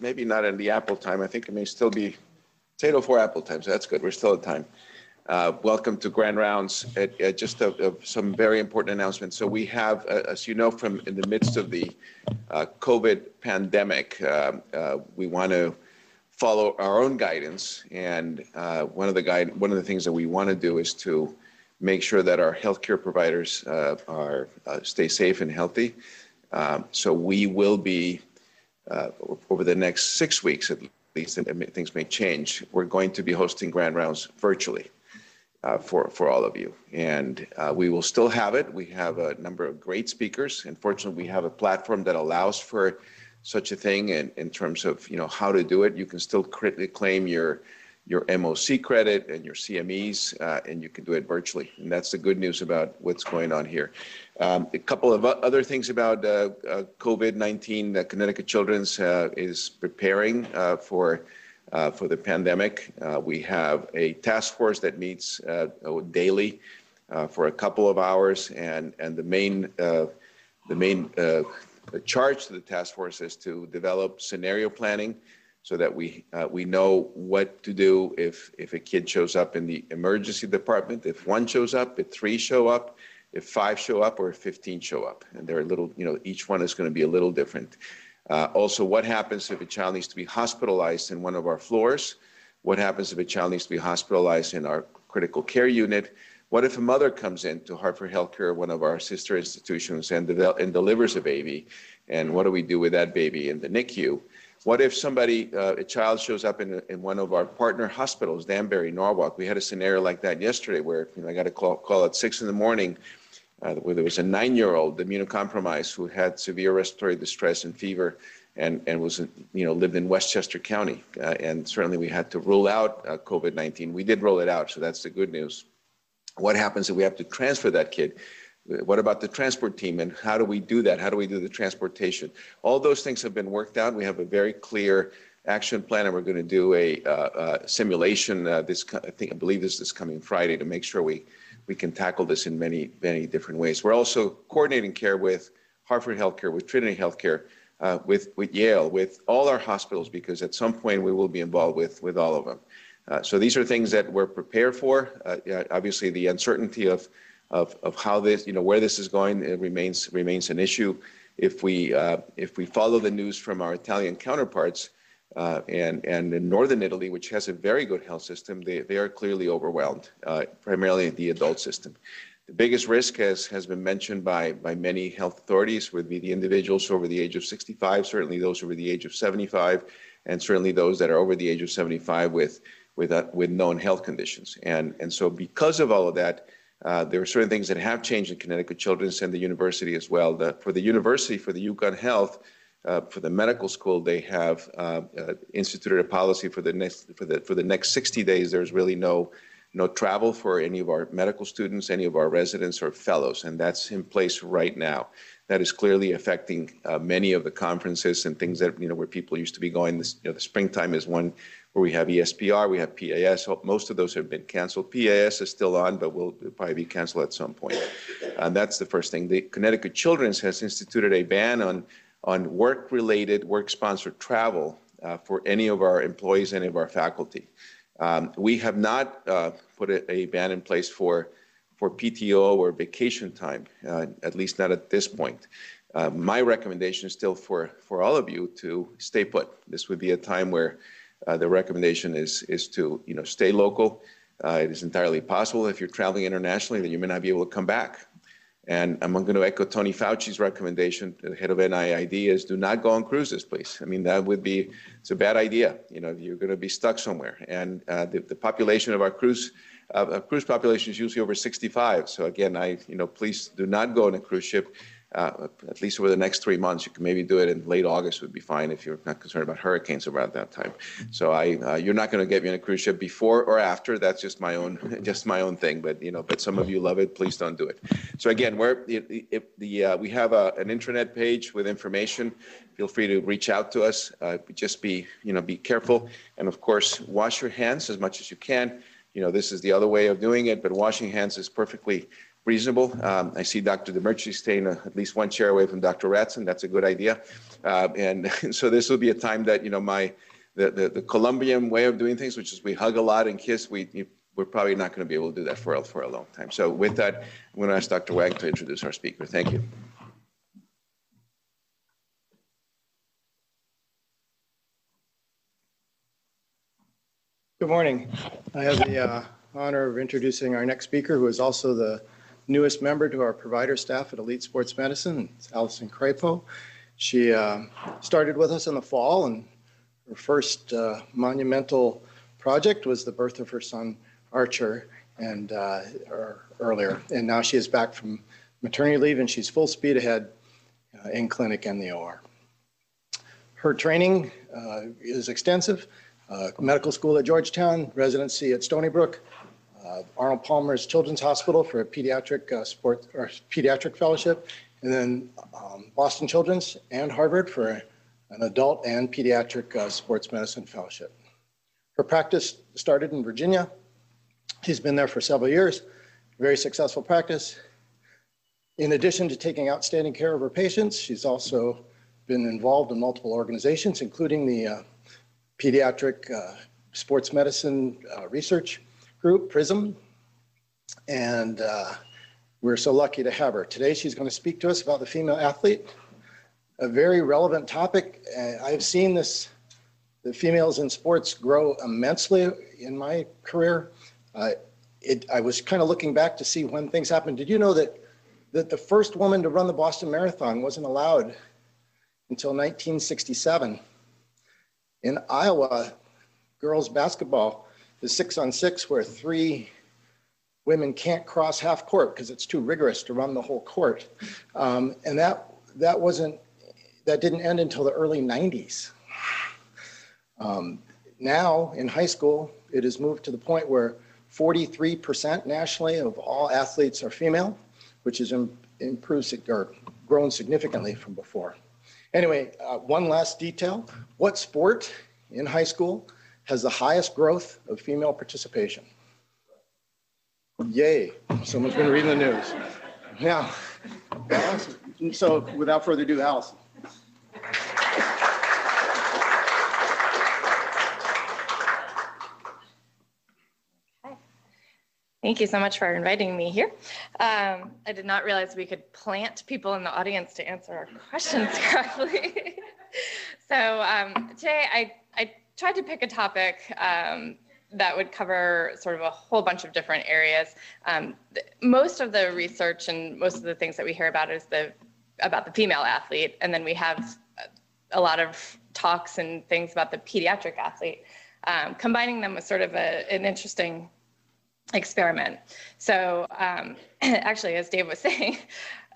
maybe not in the Apple time. I think it may still be potato for Apple time. So that's good. We're still at time. Uh, welcome to Grand Rounds. At just a, a, some very important announcements. So we have, uh, as you know, from in the midst of the uh, COVID pandemic, uh, uh, we want to follow our own guidance. And uh, one of the guide, one of the things that we want to do is to make sure that our healthcare providers are stay safe and healthy. Um, so we will be over the next six weeks at least, and things may change. We're going to be hosting Grand Rounds virtually uh, for, for all of you. And uh, we will still have it. We have a number of great speakers. Unfortunately, we have a platform that allows for such a thing in, in terms of you know how to do it. You can still claim your your MOC credit and your CMEs, uh, and you can do it virtually. And that's the good news about what's going on here. Um, a couple of other things about uh, uh, COVID-19. that Connecticut Children's uh, is preparing for uh, for the pandemic. Uh, we have a task force that meets uh, daily uh, for a couple of hours, and and the main uh, the main uh, charge to the task force is to develop scenario planning so that we we know what to do if if a kid shows up in the emergency department, if one shows up, if three show up, if five show up, or if 15 show up, and they're a little you know each one is going to be a little different. Uh, also, what happens if a child needs to be hospitalized in one of our floors? What happens if a child needs to be hospitalized in our critical care unit? What if a mother comes in to Hartford Healthcare, one of our sister institutions, and, and delivers a baby? And what do we do with that baby in the NICU? What if somebody, uh, a child shows up in, in one of our partner hospitals, Danbury, Norwalk? We had a scenario like that yesterday where you know, I got a call, call at six in the morning uh, where there was a nine-year-old immunocompromised who had severe respiratory distress and fever and, and was, you know, lived in Westchester County. Uh, and certainly we had to rule out uh, COVID-19. We did roll it out, so that's the good news. What happens if we have to transfer that kid? What about the transport team and how do we do that? How do we do the transportation? All those things have been worked out. We have a very clear action plan and we're going to do a, uh, uh, simulation uh, this, I think, I believe this is coming Friday to make sure we we can tackle this in many, many different ways. We're also coordinating care with Hartford Healthcare, with Trinity Healthcare, uh, with, with Yale, with all our hospitals, because at some point we will be involved with, with all of them. Uh, so these are things that we're prepared for. Uh, obviously, the uncertainty of, of, of how this, you know, where this is going remains, remains an issue. If we, uh, if we follow the news from our Italian counterparts, uh, and, and in northern Italy, which has a very good health system, they, they are clearly overwhelmed, uh, primarily the adult system. The biggest risk has, has been mentioned by, by many health authorities would be the individuals over the age of 65, certainly those over the age of 75, and certainly those that are over the age of 75 with, with, uh, with known health conditions. And, and so because of all of that, uh, there are certain things that have changed in Connecticut Children's and the university as well. The, for the university, for the UConn Health, uh, for the medical school, they have uh, uh, instituted a policy for the next for the for the next 60 days. There's really no no travel for any of our medical students, any of our residents or fellows, and that's in place right now. That is clearly affecting uh, many of the conferences and things that you know where people used to be going. This, you know, the springtime is one where we have ESPR, we have PAS. Most of those have been canceled. PAS is still on, but will probably be canceled at some point. And that's the first thing. The Connecticut Children's has instituted a ban on on work-related, work-sponsored travel uh, for any of our employees, any of our faculty. Um, we have not uh, put a, a, ban in place for for PTO or vacation time, uh, at least not at this point. Uh, my recommendation is still for for all of you to stay put. This would be a time where the recommendation is is to you know stay local. Uh, it is entirely possible if you're traveling internationally that you may not be able to come back. And I'm going to echo Tony Fauci's recommendation, the head of NIAID, is do not go on cruises, please. I mean, that would be, it's a bad idea. You know, you're going to be stuck somewhere. And uh, the, the, population of our cruise, uh, cruise population is usually over 65. So again, I, you know, please do not go on a cruise ship uh, at least over the next three months. You can maybe do it in late August would be fine if you're not concerned about hurricanes around that time. So I, uh, you're not going to get me on a cruise ship before or after. That's just my own, just my own thing. But you know, but some of you love it. Please don't do it. So again, we're the uh, we have a, an intranet page with information. Feel free to reach out to us. Uh, just be you know be careful and of course wash your hands as much as you can. You know, this is the other way of doing it, but washing hands is perfectly reasonable. Um, I see Dr. Demirci staying uh, at least one chair away from Dr. Ratson. That's a good idea. Uh, and, and so this will be a time that, you know, my, the, the, the Colombian way of doing things, which is we hug a lot and kiss, we, you, we're probably not going to be able to do that for a, for a long time. So with that, I'm going to ask Dr. Wang to introduce our speaker. Thank you. Good morning. I have the uh, honor of introducing our next speaker, who is also the newest member to our provider staff at Elite Sports Medicine. It's Allison Crepeau. She uh, started with us in the fall, and her first uh, monumental project was the birth of her son, Archer, and uh, earlier. And now she is back from maternity leave, and she's full speed ahead uh, in clinic and the OR. Her training uh, is extensive uh, medical school at Georgetown, residency at Stony Brook, uh, Arnold Palmer's Children's Hospital for a pediatric uh, or pediatric fellowship, and then um, Boston Children's and Harvard for an adult and pediatric uh, sports medicine fellowship. Her practice started in Virginia. She's been there for several years, very successful practice. In addition to taking outstanding care of her patients, she's also been involved in multiple organizations, including the uh, Pediatric uh, Sports Medicine uh, Research Group, PRISM. And uh, we're so lucky to have her. Today, she's going to speak to us about the female athlete, a very relevant topic. Uh, I've seen this, the females in sports grow immensely in my career. Uh, it, I was kind of looking back to see when things happened. Did you know that, that the first woman to run the Boston Marathon wasn't allowed until 1967? In Iowa, girls basketball is six on six, where three women can't cross half court because it's too rigorous to run the whole court. Um, and that, that wasn't, that didn't end until the early 90s. Um, now in high school, it has moved to the point where 43% nationally of all athletes are female, which has improved or grown significantly from before. Anyway, uh, one last detail. What sport in high school has the highest growth of female participation? Yay, someone's been reading the news. Yeah. So without further ado, Allison. Thank you so much for inviting me here. Um, I did not realize we could plant people in the audience to answer our questions correctly. so um, today I, I tried to pick a topic um, that would cover sort of a whole bunch of different areas. Um, most of the research and most of the things that we hear about is the about the female athlete, and then we have a lot of talks and things about the pediatric athlete. Um, combining them was sort of a, an interesting experiment. So um, actually, as Dave was saying,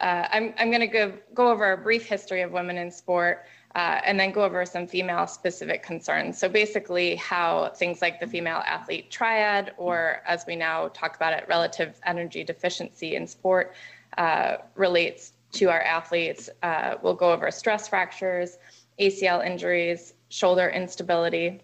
uh, I'm, I'm going to go, go over a brief history of women in sport uh, and then go over some female specific concerns. So basically how things like the female athlete triad, or as we now talk about it, relative energy deficiency in sport uh, relates to our athletes. Uh, we'll go over stress fractures, ACL injuries, shoulder instability,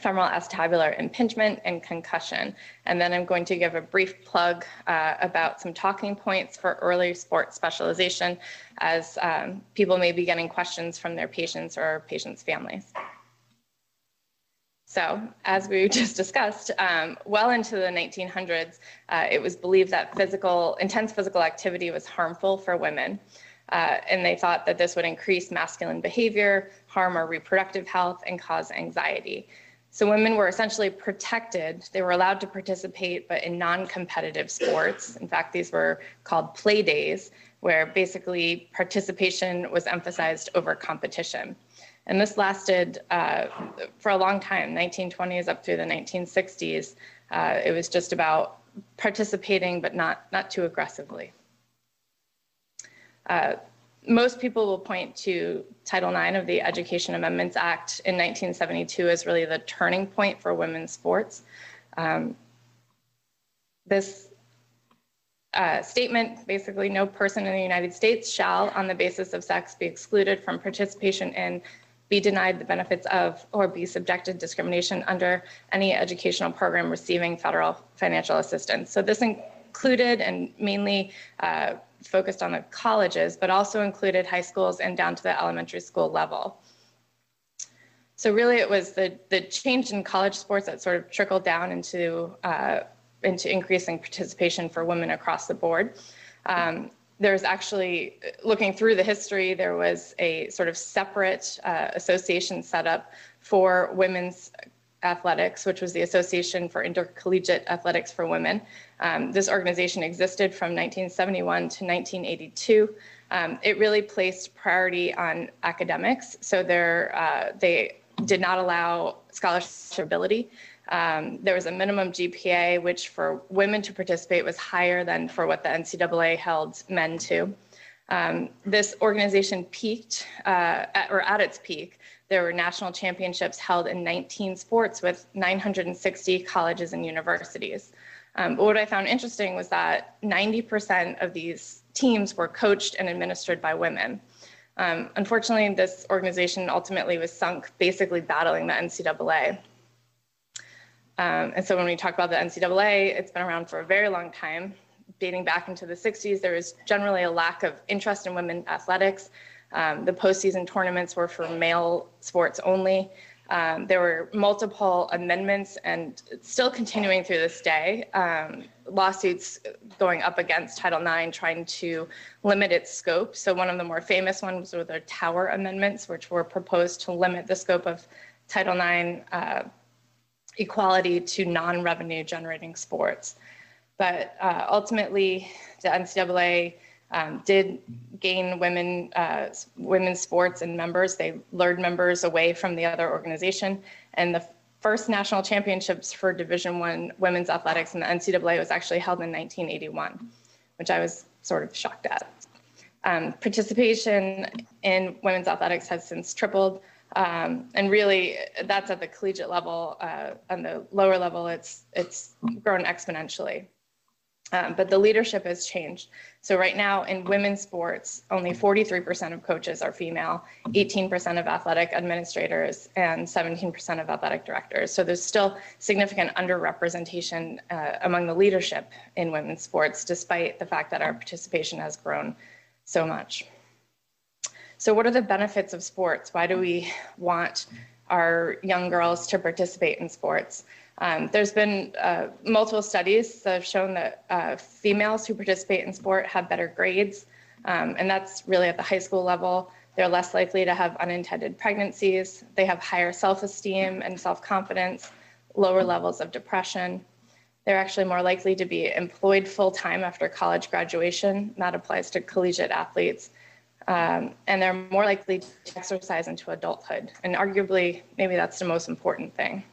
femoral acetabular impingement and concussion. And then I'm going to give a brief plug uh, about some talking points for early sports specialization as um, people may be getting questions from their patients or patients' families. So, as we just discussed, um, well into the 1900s, uh, it was believed that physical, intense physical activity was harmful for women. Uh, and they thought that this would increase masculine behavior, harm our reproductive health, and cause anxiety. So women were essentially protected. They were allowed to participate, but in non-competitive sports. In fact, these were called play days, where basically participation was emphasized over competition. And this lasted uh, for a long time, 1920s up through the 1960s. Uh, it was just about participating, but not, not too aggressively. Uh, most people will point to Title IX of the Education Amendments Act in 1972 as really the turning point for women's sports. Um, this uh, statement basically no person in the United States shall, on the basis of sex, be excluded from participation in, be denied the benefits of, or be subjected to discrimination under any educational program receiving federal financial assistance. So this included and mainly uh, focused on the colleges, but also included high schools and down to the elementary school level. So really it was the, the change in college sports that sort of trickled down into, uh, into increasing participation for women across the board. Um, there's actually, looking through the history, there was a sort of separate uh, association set up for women's athletics, which was the Association for Intercollegiate Athletics for Women. Um, this organization existed from 1971 to 1982. Um, it really placed priority on academics, so uh, they did not allow scholarship ability. Um, there was a minimum GPA, which for women to participate was higher than for what the NCAA held men to. Um, this organization peaked, uh, at, or at its peak, there were national championships held in 19 sports with 960 colleges and universities. Um, but what I found interesting was that 90% of these teams were coached and administered by women. Um, unfortunately, this organization ultimately was sunk basically battling the NCAA. Um, and so when we talk about the NCAA, it's been around for a very long time. Dating back into the 60s, there was generally a lack of interest in women athletics. Um, the postseason tournaments were for male sports only. Um, there were multiple amendments and still continuing through this day, um, lawsuits going up against Title IX trying to limit its scope. So one of the more famous ones were the Tower Amendments, which were proposed to limit the scope of Title IX uh, equality to non-revenue generating sports. But uh, ultimately, the NCAA um, did gain women uh, women's sports and members. They lured members away from the other organization, and the first national championships for Division One women's athletics in the NCAA was actually held in 1981, which I was sort of shocked at. Um, participation in women's athletics has since tripled. Um, and really, that's at the collegiate level. Uh, on the lower level, it's it's grown exponentially. Um, but the leadership has changed. So right now in women's sports, only 43% of coaches are female, 18% of athletic administrators, and 17% of athletic directors. So there's still significant underrepresentation uh, among the leadership in women's sports, despite the fact that our participation has grown so much. So what are the benefits of sports? Why do we want our young girls to participate in sports? Um, there's been uh, multiple studies that have shown that uh, females who participate in sport have better grades, um, and that's really at the high school level. They're less likely to have unintended pregnancies. They have higher self-esteem and self-confidence, lower levels of depression. They're actually more likely to be employed full-time after college graduation. That applies to collegiate athletes um, and they're more likely to exercise into adulthood. And arguably, maybe that's the most important thing.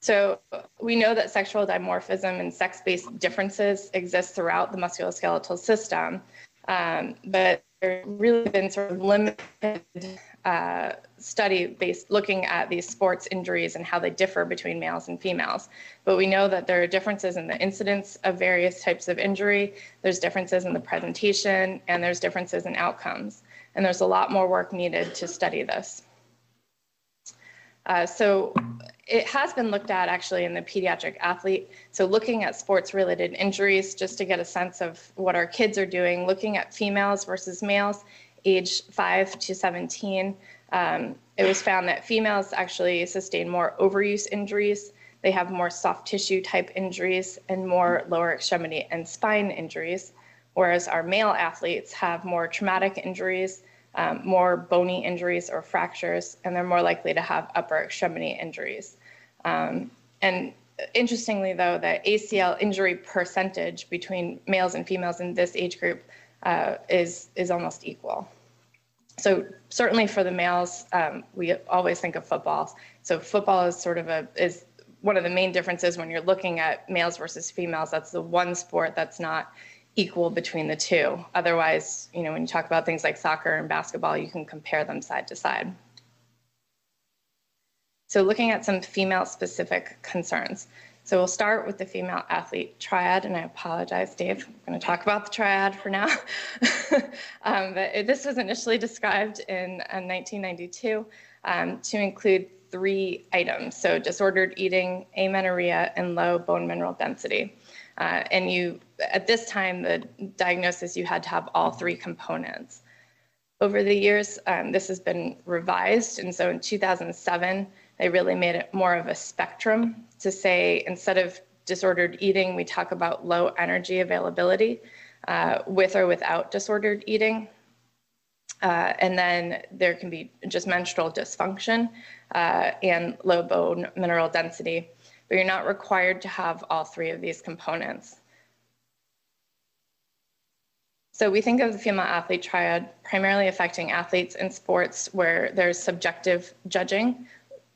So we know that sexual dimorphism and sex-based differences exist throughout the musculoskeletal system, um, but there's really been sort of limited uh, study based looking at these sports injuries and how they differ between males and females. But we know that there are differences in the incidence of various types of injury, there's differences in the presentation, and there's differences in outcomes. And there's a lot more work needed to study this. Uh, so it has been looked at actually in the pediatric athlete. So looking at sports related injuries, just to get a sense of what our kids are doing, looking at females versus males, age 5 to 17, um, it was found that females actually sustain more overuse injuries. They have more soft tissue type injuries and more lower extremity and spine injuries, whereas our male athletes have more traumatic injuries, um, more bony injuries or fractures, and they're more likely to have upper extremity injuries. Um, and interestingly, though, the ACL injury percentage between males and females in this age group uh, is, is almost equal. So certainly for the males, um, we always think of football. So football is sort of a is one of the main differences when you're looking at males versus females. That's the one sport that's not equal between the two. Otherwise, you know, when you talk about things like soccer and basketball, you can compare them side to side. So looking at some female specific concerns. So we'll start with the female athlete triad, and I apologize, Dave, I'm going to talk about the triad for now. um, but this was initially described in, in 1992 um, to include three items. So disordered eating, amenorrhea, and low bone mineral density. Uh, and you, at this time, the diagnosis, you had to have all three components. Over the years, um, this has been revised. And so in 2007, they really made it more of a spectrum to say instead of disordered eating, we talk about low energy availability uh, with or without disordered eating. Uh, and then there can be just menstrual dysfunction uh, and low bone mineral density, but you're not required to have all three of these components. So we think of the female athlete triad primarily affecting athletes in sports where there's subjective judging,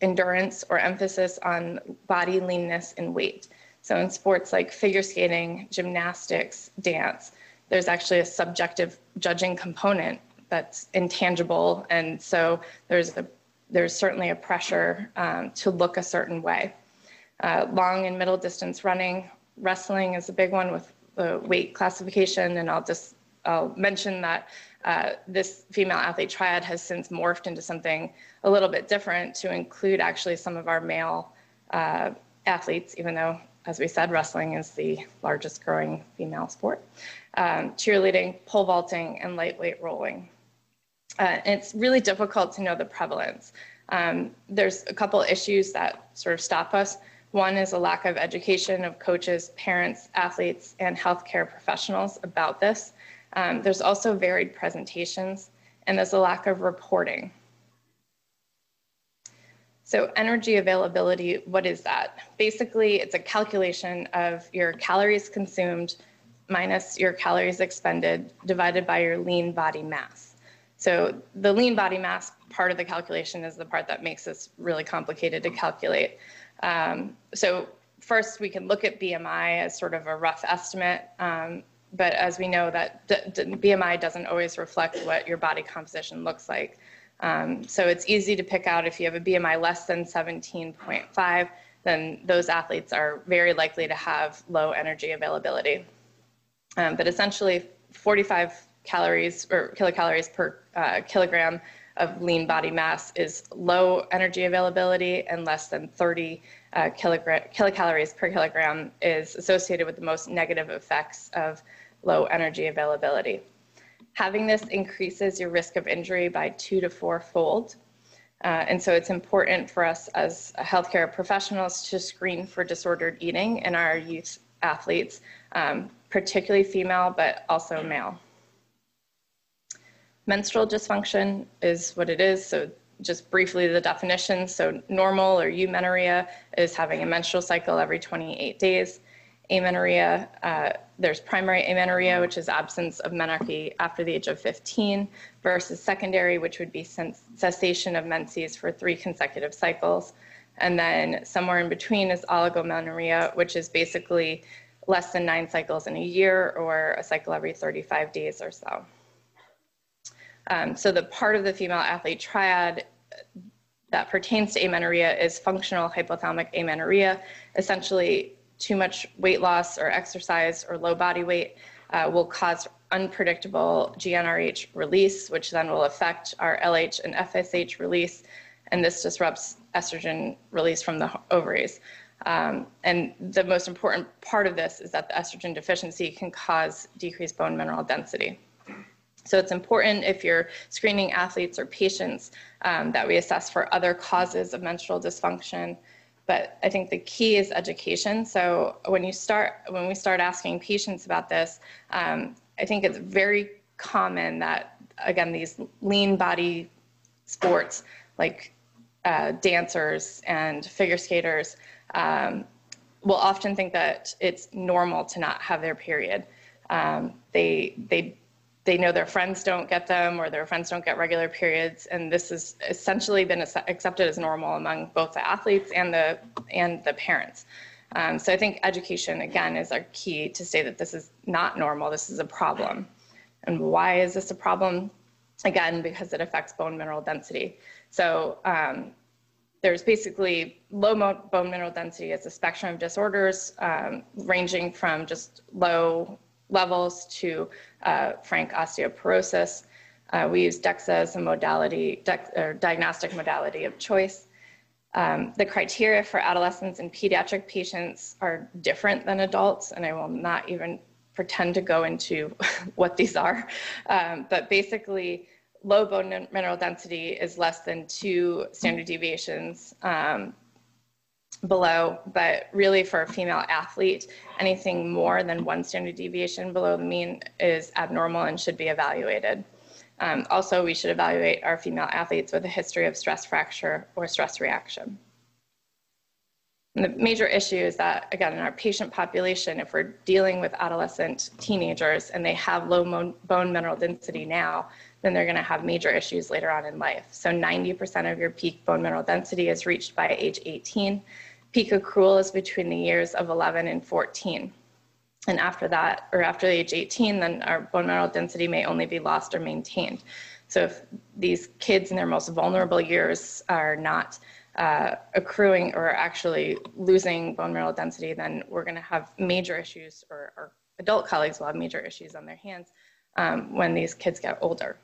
endurance, or emphasis on body leanness and weight. So in sports like figure skating, gymnastics, dance, there's actually a subjective judging component that's intangible. And so there's a there's certainly a pressure um, to look a certain way. Uh, long and middle distance running, wrestling is a big one with the weight classification, and I'll just I'll mention that uh, this female athlete triad has since morphed into something a little bit different to include actually some of our male uh, athletes, even though, as we said, wrestling is the largest growing female sport. Um, cheerleading, pole vaulting, and lightweight rowing. Uh, it's really difficult to know the prevalence. Um, there's a couple issues that sort of stop us. One is a lack of education of coaches, parents, athletes, and healthcare professionals about this. Um, there's also varied presentations, and there's a lack of reporting. So energy availability, what is that? Basically, it's a calculation of your calories consumed minus your calories expended divided by your lean body mass. So the lean body mass part of the calculation is the part that makes this really complicated to calculate. Um, so first we can look at BMI as sort of a rough estimate. Um, but as we know that BMI doesn't always reflect what your body composition looks like. Um, so it's easy to pick out if you have a BMI less than 17.5, then those athletes are very likely to have low energy availability. Um, but essentially, 45 calories or kilocalories per uh, kilogram of lean body mass is low energy availability, and less than 30 uh, kilocalories per kilogram is associated with the most negative effects of low energy availability. Having this increases your risk of injury by two to four fold. Uh, and so it's important for us as healthcare professionals to screen for disordered eating in our youth athletes, um, particularly female, but also male. Menstrual dysfunction is what it is. So just briefly the definition. So normal or eumenorrhea is having a menstrual cycle every 28 days amenorrhea. Uh, there's primary amenorrhea, which is absence of menarche after the age of 15, versus secondary, which would be cessation of menses for three consecutive cycles. And then somewhere in between is oligomenorrhea, which is basically less than nine cycles in a year or a cycle every 35 days or so. Um, so the part of the female athlete triad that pertains to amenorrhea is functional hypothalamic amenorrhea, essentially too much weight loss or exercise or low body weight uh, will cause unpredictable GnRH release, which then will affect our LH and FSH release, and this disrupts estrogen release from the ovaries. Um, and the most important part of this is that the estrogen deficiency can cause decreased bone mineral density. So it's important if you're screening athletes or patients um, that we assess for other causes of menstrual dysfunction, but I think the key is education. So when you start, when we start asking patients about this, um, I think it's very common that again these lean body sports like uh, dancers and figure skaters um, will often think that it's normal to not have their period. Um, they they they know their friends don't get them or their friends don't get regular periods. And this has essentially been accepted as normal among both the athletes and the and the parents. Um, so i think education again is our key to say that this is not normal this is a problem. And why is this a problem? Again because it affects bone mineral density. So um, there's basically low bone mineral density as a spectrum of disorders um, ranging from just low levels to uh, frank osteoporosis. Uh, we use DEXA as a modality, or diagnostic modality of choice. Um, the criteria for adolescents and pediatric patients are different than adults, and I will not even pretend to go into what these are. Um, but basically, low bone mineral density is less than two standard deviations um, below, but really for a female athlete, anything more than one standard deviation below the mean is abnormal and should be evaluated. Um, also, we should evaluate our female athletes with a history of stress fracture or stress reaction. And the major issue is that, again, in our patient population, if we're dealing with adolescent teenagers and they have low bone mineral density now, then they're going to have major issues later on in life. So 90% of your peak bone mineral density is reached by age 18. Peak accrual is between the years of 11 and 14. And after that, or after age 18, then our bone mineral density may only be lost or maintained. So if these kids in their most vulnerable years are not uh, accruing or actually losing bone mineral density, then we're going to have major issues, or our adult colleagues will have major issues on their hands um, when these kids get older.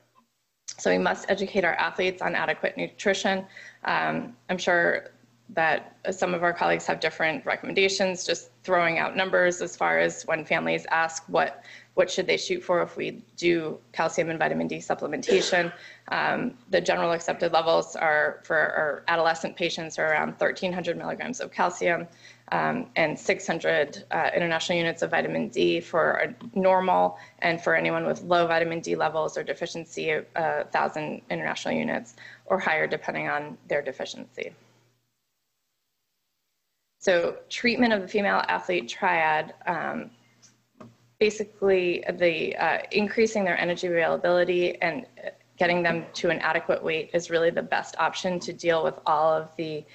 So we must educate our athletes on adequate nutrition. Um, I'm sure that some of our colleagues have different recommendations, just throwing out numbers as far as when families ask what what should they shoot for if we do calcium and vitamin D supplementation. Um, the general accepted levels are for our adolescent patients are around 1,300 milligrams of calcium um, and 600 uh, international units of vitamin D for normal, and for anyone with low vitamin D levels or deficiency, uh, 1,000 international units or higher depending on their deficiency. So treatment of the female athlete triad, um, basically the uh, increasing their energy availability and getting them to an adequate weight is really the best option to deal with all of the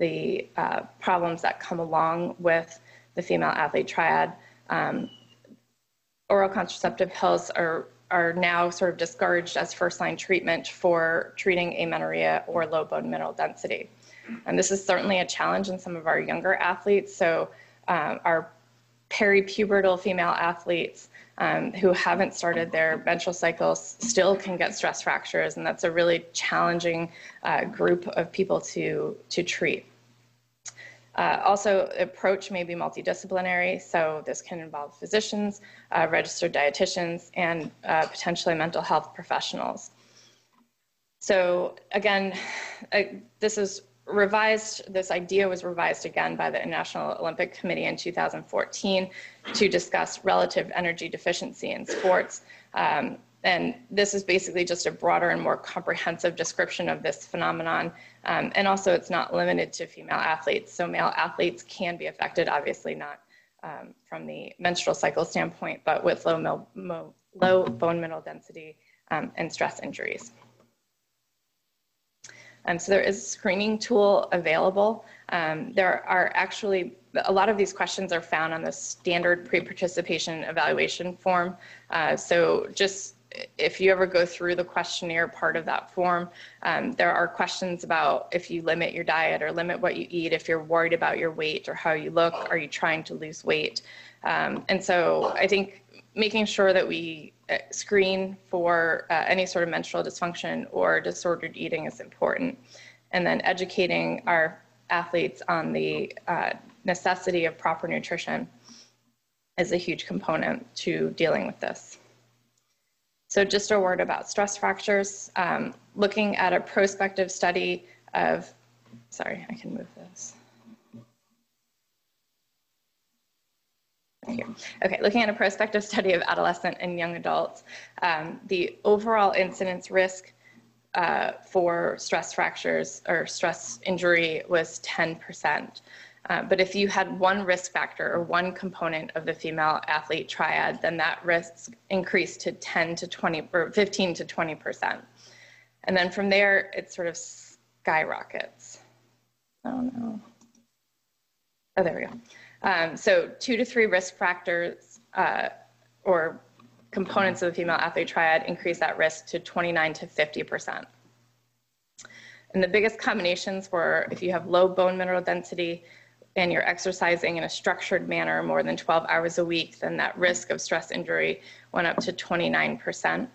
the uh, problems that come along with the female athlete triad. Um, oral contraceptive pills are are now sort of discouraged as first line treatment for treating amenorrhea or low bone mineral density. And this is certainly a challenge in some of our younger athletes. So, um, our peripubertal female athletes um, who haven't started their menstrual cycles still can get stress fractures, and that's a really challenging uh, group of people to, to treat. Uh, also, approach may be multidisciplinary, so this can involve physicians, uh, registered dietitians, and uh, potentially mental health professionals. So again, this is revised, this idea was revised again by the International Olympic Committee in 2014 to discuss relative energy deficiency in sports. Um, and this is basically just a broader and more comprehensive description of this phenomenon. Um, and also, it's not limited to female athletes. So, male athletes can be affected, obviously, not um, from the menstrual cycle standpoint, but with low, low bone mineral density um, and stress injuries. Um, so there is a screening tool available. Um, there are actually, a lot of these questions are found on the standard pre-participation evaluation form. Uh, so just if you ever go through the questionnaire part of that form, um, there are questions about if you limit your diet or limit what you eat, if you're worried about your weight or how you look, are you trying to lose weight? Um, and so I think making sure that we uh, screen for uh, any sort of menstrual dysfunction or disordered eating is important. And then educating our athletes on the uh, necessity of proper nutrition is a huge component to dealing with this. So just a word about stress fractures. Um, looking at a prospective study of, sorry, I can move this. Here. Okay, looking at a prospective study of adolescent and young adults, um, the overall incidence risk uh, for stress fractures or stress injury was 10%. Uh, but if you had one risk factor or one component of the female athlete triad, then that risk increased to 10 to 20 or 15 to 20%. And then from there, it sort of skyrockets. Oh no. Oh, there we go. Um, so two to three risk factors uh, or components of the female athlete triad increase that risk to 29 to 50%. And the biggest combinations were if you have low bone mineral density and you're exercising in a structured manner more than 12 hours a week, then that risk of stress injury went up to 29%.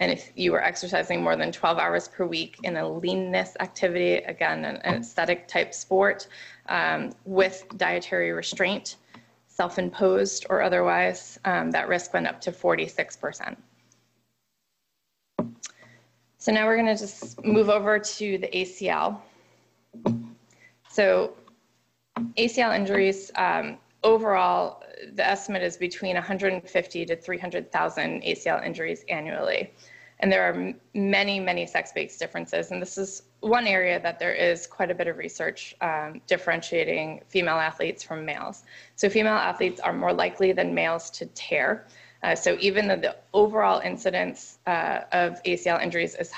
And if you were exercising more than 12 hours per week in a leanness activity, again, an aesthetic type sport, um, with dietary restraint, self imposed or otherwise, um, that risk went up to 46%. So now we're going to just move over to the ACL. So ACL injuries, um, overall, the estimate is between 150 to 300,000 ACL injuries annually. And there are many, many sex-based differences. And this is one area that there is quite a bit of research um, differentiating female athletes from males. So female athletes are more likely than males to tear. Uh, so even though the overall incidence uh, of ACL injuries is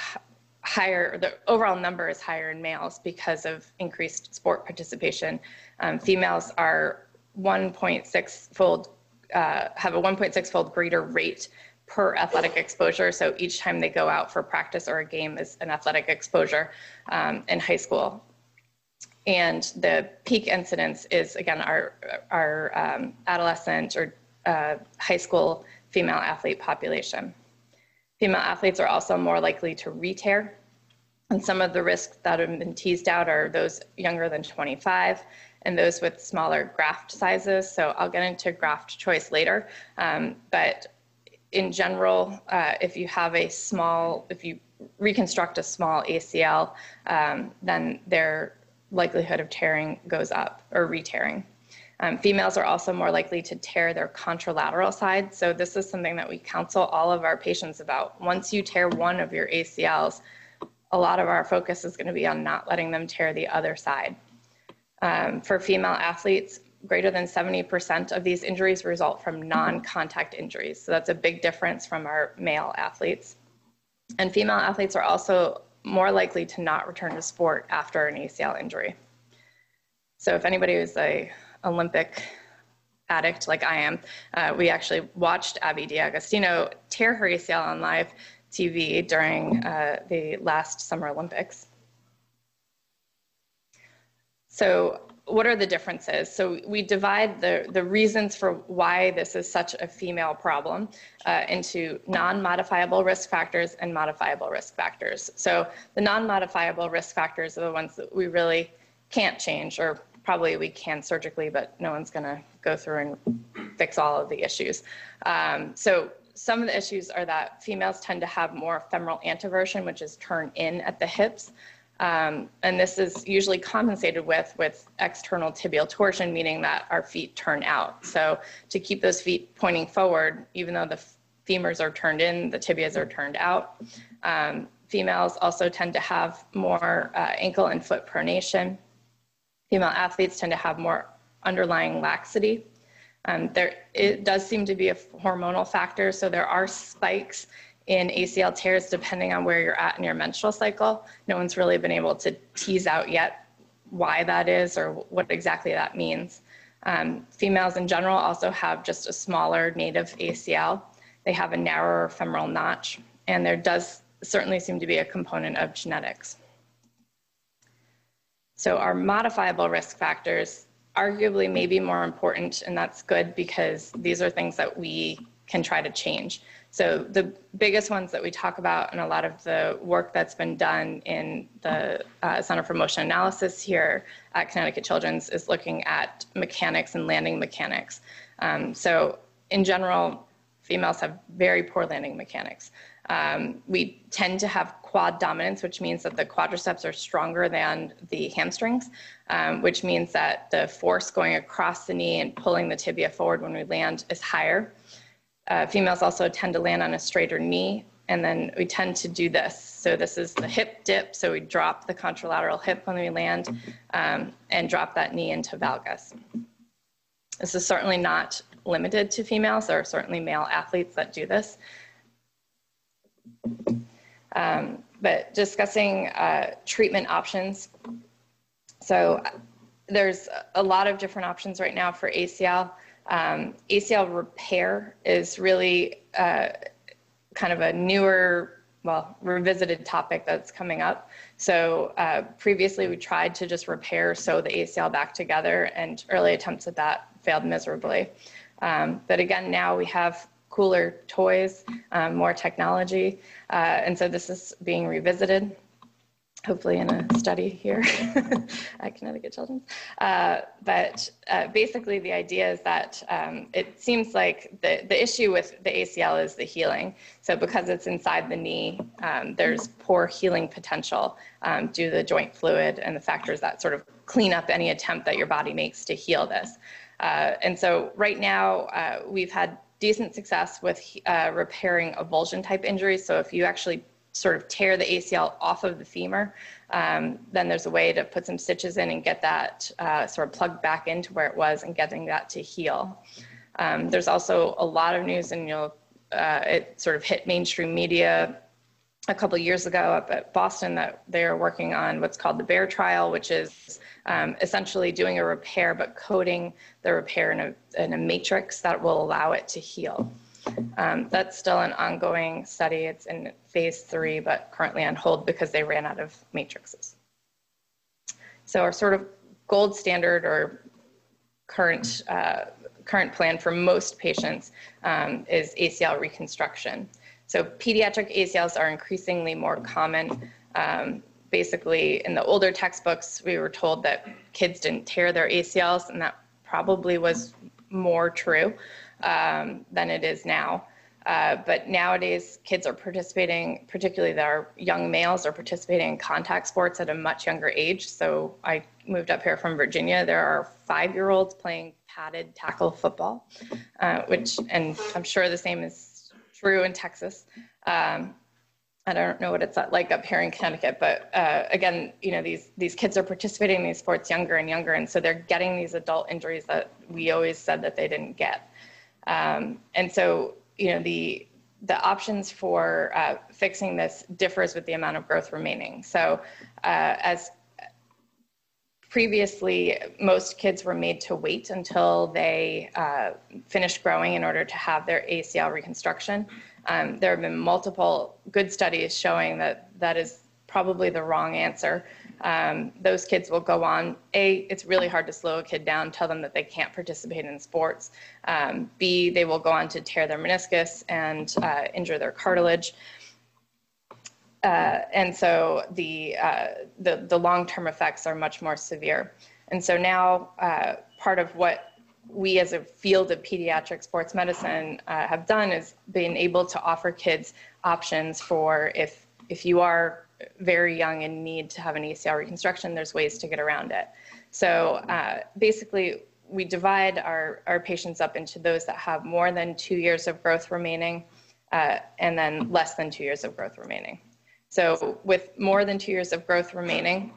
higher, the overall number is higher in males because of increased sport participation. Um, females are 1.6 fold, uh, have a 1.6 fold greater rate per athletic exposure. So each time they go out for practice or a game is an athletic exposure um, in high school. And the peak incidence is again our our um, adolescent or uh, high school female athlete population. Female athletes are also more likely to re-tear. And some of the risks that have been teased out are those younger than 25 and those with smaller graft sizes. So I'll get into graft choice later. Um, but in general, uh, if you have a small, if you reconstruct a small ACL, um, then their likelihood of tearing goes up or re-tearing. Um, females are also more likely to tear their contralateral side. So this is something that we counsel all of our patients about. Once you tear one of your ACLs, a lot of our focus is going to be on not letting them tear the other side. Um, for female athletes, greater than 70% of these injuries result from non-contact injuries. So that's a big difference from our male athletes. And female athletes are also more likely to not return to sport after an ACL injury. So if anybody was a Olympic addict like I am, uh, we actually watched Abbey D'Agostino tear her ACL on live TV during uh, the last Summer Olympics. So what are the differences? So we divide the, the reasons for why this is such a female problem uh, into non-modifiable risk factors and modifiable risk factors. So the non-modifiable risk factors are the ones that we really can't change or probably we can surgically, but no one's going to go through and fix all of the issues. Um, so some of the issues are that females tend to have more femoral anteversion, which is turn in at the hips. Um, and this is usually compensated with with external tibial torsion, meaning that our feet turn out. So to keep those feet pointing forward, even though the femurs are turned in, the tibias are turned out. Um, females also tend to have more uh, ankle and foot pronation. Female athletes tend to have more underlying laxity. Um, there it does seem to be a hormonal factor, so there are spikes in ACL tears depending on where you're at in your menstrual cycle. No one's really been able to tease out yet why that is or what exactly that means. Um, females in general also have just a smaller native ACL. They have a narrower femoral notch, and there does certainly seem to be a component of genetics. So our modifiable risk factors arguably maybe more important, and that's good because these are things that we can try to change. So the biggest ones that we talk about and a lot of the work that's been done in the uh, Center for Motion Analysis here at Connecticut Children's is looking at mechanics and landing mechanics. Um, so in general, females have very poor landing mechanics. Um, we tend to have quad dominance, which means that the quadriceps are stronger than the hamstrings, um, which means that the force going across the knee and pulling the tibia forward when we land is higher. Uh, females also tend to land on a straighter knee, and then we tend to do this. So this is the hip dip. So we drop the contralateral hip when we land um, and drop that knee into valgus. This is certainly not limited to females. There are certainly male athletes that do this. Um, but discussing uh, treatment options. So there's a lot of different options right now for ACL. Um, ACL repair is really uh, kind of a newer, well, revisited topic that's coming up. So uh, previously we tried to just repair, sew the ACL back together, and early attempts at that failed miserably. Um, but again, now we have cooler toys, um, more technology. Uh, and so this is being revisited hopefully in a study here at Connecticut Children's. Uh, but uh, basically, the idea is that um, it seems like the, the issue with the ACL is the healing. So, because it's inside the knee, um, there's poor healing potential um, due to the joint fluid and the factors that sort of clean up any attempt that your body makes to heal this. Uh, and so, right now, uh, we've had decent success with uh, repairing avulsion type injuries. So, if you actually sort of tear the ACL off of the femur, um, then there's a way to put some stitches in and get that uh, sort of plugged back into where it was and getting that to heal. Um, there's also a lot of news, and you'll uh, it sort of hit mainstream media a couple years ago up at Boston that they are working on what's called the Bear trial, which is um, essentially doing a repair but coating the repair in a, in a matrix that will allow it to heal. Um, that's still an ongoing study. It's in phase three, but currently on hold because they ran out of matrices. So our sort of gold standard or current uh, current plan for most patients um, is ACL reconstruction. So pediatric ACLs are increasingly more common. Um, basically, in the older textbooks, we were told that kids didn't tear their ACLs, and that probably was more true um, than it is now. Uh, but nowadays, kids are participating, particularly our young males, are participating in contact sports at a much younger age. So I moved up here from Virginia. There are five year olds playing padded tackle football, uh, which, and I'm sure the same is true in Texas. Um, I don't know what it's like up here in Connecticut, but uh, again, you know, these these kids are participating in these sports younger and younger, and so they're getting these adult injuries that we always said that they didn't get. Um, and so, you know, the the options for uh, fixing this differs with the amount of growth remaining. So, uh, as previously, most kids were made to wait until they uh, finished growing in order to have their ACL reconstruction. Um, there have been multiple good studies showing that that is probably the wrong answer um, those kids will go on. A, it's really hard to slow a kid down, tell them that they can't participate in sports. Um, B, they will go on to tear their meniscus and uh, injure their cartilage. Uh, and so the, uh, the, the long-term effects are much more severe. And so now uh, part of what we as a field of pediatric sports medicine uh, have done is being able to offer kids options for if, if you are very young and need to have an ACL reconstruction, there's ways to get around it. So uh, basically, we divide our, our patients up into those that have more than two years of growth remaining uh, and then less than two years of growth remaining. So with more than two years of growth remaining,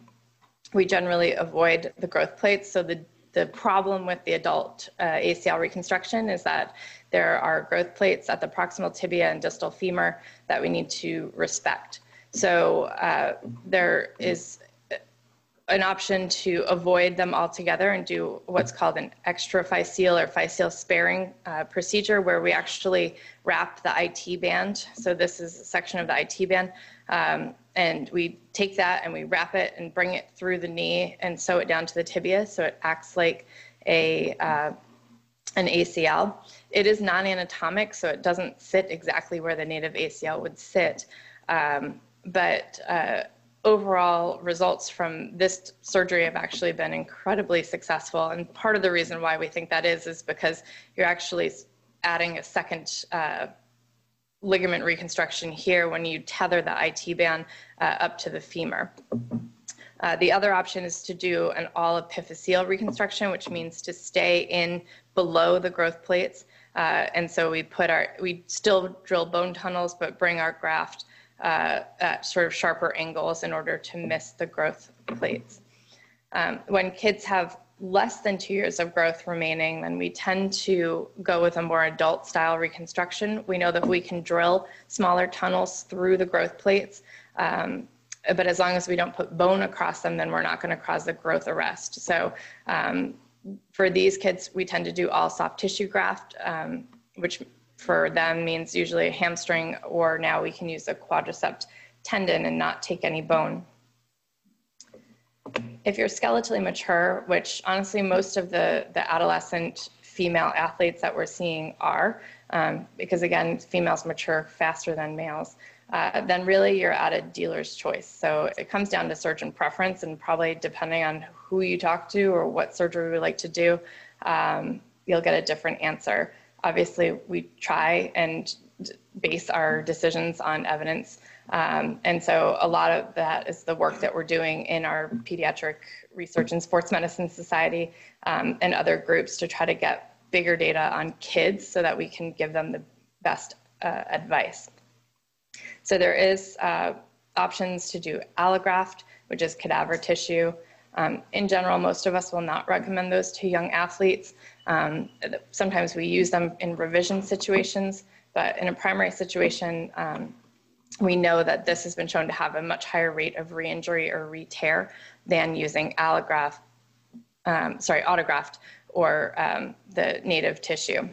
we generally avoid the growth plates. So the, the problem with the adult uh, ACL reconstruction is that there are growth plates at the proximal tibia and distal femur that we need to respect. So uh, there is an option to avoid them altogether and do what's called an extraphyseal or physeal sparing uh, procedure where we actually wrap the IT band. So this is a section of the IT band. Um, and we take that and we wrap it and bring it through the knee and sew it down to the tibia so it acts like a uh, an ACL. It is non-anatomic, so it doesn't sit exactly where the native ACL would sit. Um, but uh, overall results from this surgery have actually been incredibly successful. And part of the reason why we think that is, is because you're actually adding a second uh, ligament reconstruction here when you tether the IT band uh, up to the femur. Uh, the other option is to do an all epiphyseal reconstruction, which means to stay in below the growth plates. Uh, and so we put our, we still drill bone tunnels, but bring our graft uh, at sort of sharper angles in order to miss the growth plates. Um, when kids have less than two years of growth remaining, then we tend to go with a more adult style reconstruction. We know that we can drill smaller tunnels through the growth plates, um, but as long as we don't put bone across them, then we're not going to cause the growth arrest. So um, for these kids, we tend to do all soft tissue graft, um, which for them means usually a hamstring, or now we can use a quadricep tendon and not take any bone. If you're skeletally mature, which honestly most of the, the adolescent female athletes that we're seeing are, um, because again, females mature faster than males, uh, then really you're at a dealer's choice. So it comes down to surgeon preference and probably depending on who you talk to or what surgery we like to do, um, you'll get a different answer. Obviously, we try and base our decisions on evidence. Um, and so a lot of that is the work that we're doing in our Pediatric Research and Sports Medicine Society um, and other groups to try to get bigger data on kids so that we can give them the best uh, advice. So there is uh, options to do allograft, which is cadaver tissue. Um, in general, most of us will not recommend those to young athletes. Um, sometimes we use them in revision situations, but in a primary situation, um, we know that this has been shown to have a much higher rate of re-injury or re-tear than using allograft, um, sorry, autograft or um, the native tissue.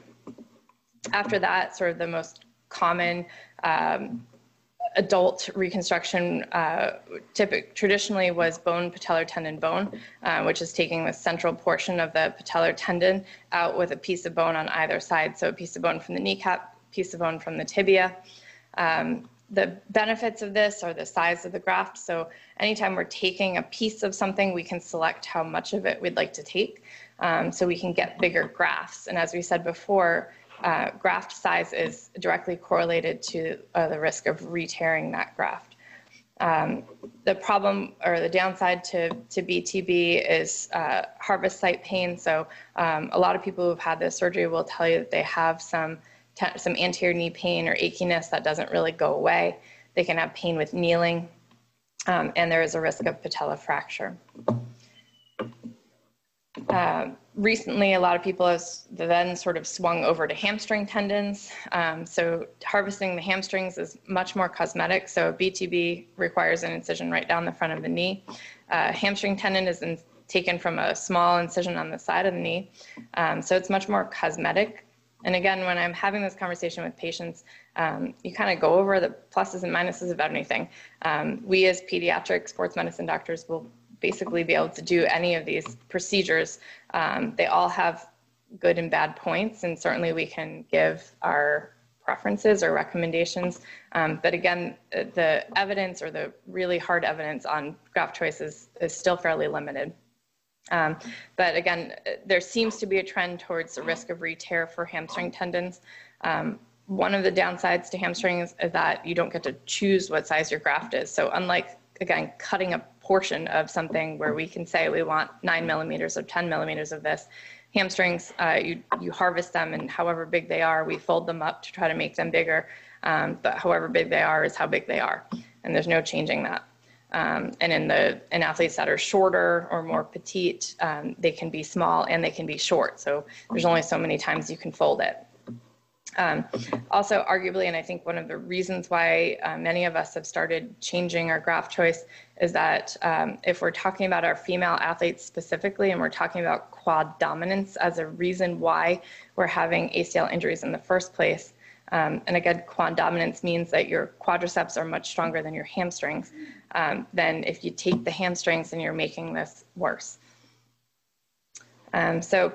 After that, sort of the most common um, adult reconstruction uh, typic, traditionally was bone patellar tendon bone, uh, which is taking the central portion of the patellar tendon out with a piece of bone on either side. So a piece of bone from the kneecap, piece of bone from the tibia. Um, the benefits of this are the size of the graft. So anytime we're taking a piece of something, we can select how much of it we'd like to take. Um, so we can get bigger grafts. And as we said before, uh, graft size is directly correlated to uh, the risk of re-tearing that graft. Um, the problem or the downside to, to BTB is uh, harvest site pain. So um, a lot of people who've had this surgery will tell you that they have some some anterior knee pain or achiness that doesn't really go away. They can have pain with kneeling, um, and there is a risk of patella fracture. Uh, recently, a lot of people have then sort of swung over to hamstring tendons. Um, so harvesting the hamstrings is much more cosmetic. So BTB requires an incision right down the front of the knee. Uh, hamstring tendon is in, taken from a small incision on the side of the knee. Um, so it's much more cosmetic. And again, when I'm having this conversation with patients, um, you kind of go over the pluses and minuses of anything. Um, we as pediatric sports medicine doctors will basically be able to do any of these procedures. Um, they all have good and bad points, and certainly we can give our preferences or recommendations. Um, but again, the evidence or the really hard evidence on graft choices is still fairly limited. Um, but again, there seems to be a trend towards the risk of re-tear for hamstring tendons. Um, one of the downsides to hamstrings is that you don't get to choose what size your graft is. So unlike, again, cutting a portion of something where we can say we want nine millimeters or 10 millimeters of this, hamstrings, uh, you, you harvest them and however big they are, we fold them up to try to make them bigger. Um, but however big they are is how big they are. And there's no changing that. Um, and in the in athletes that are shorter or more petite, um, they can be small and they can be short. So there's only so many times you can fold it. Um, also, arguably, and I think one of the reasons why uh, many of us have started changing our graft choice is that um, if we're talking about our female athletes specifically, and we're talking about quad dominance as a reason why we're having ACL injuries in the first place, um, and again, quad dominance means that your quadriceps are much stronger than your hamstrings. Um, then if you take the hamstrings and you're making this worse. Um, so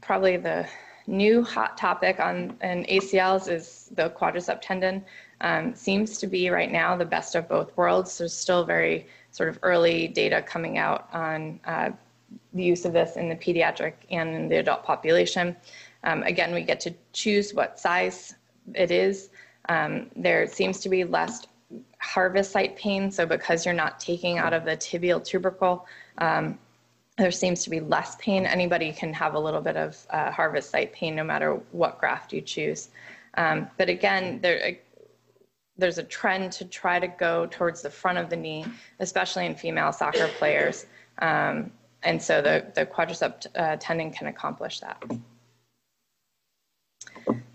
probably the new hot topic on an ACLs is the quadricep tendon. Um, seems to be right now the best of both worlds. There's still very sort of early data coming out on uh, the use of this in the pediatric and in the adult population. Um, again, we get to choose what size it is. Um, there seems to be less harvest site pain. So because you're not taking out of the tibial tubercle, um, there seems to be less pain. Anybody can have a little bit of uh, harvest site pain no matter what graft you choose. Um, but again, there, there's a trend to try to go towards the front of the knee, especially in female soccer players. Um, and so the, the quadricep uh, tendon can accomplish that.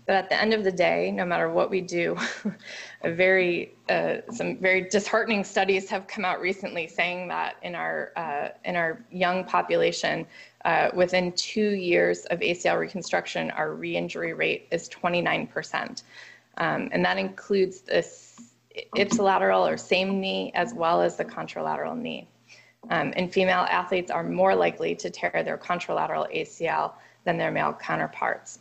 But at the end of the day, no matter what we do, a very uh, some very disheartening studies have come out recently saying that in our uh, in our young population, uh, within two years of ACL reconstruction, our re-injury rate is 29%, um, and that includes this ipsilateral or same knee as well as the contralateral knee. Um, and female athletes are more likely to tear their contralateral ACL than their male counterparts.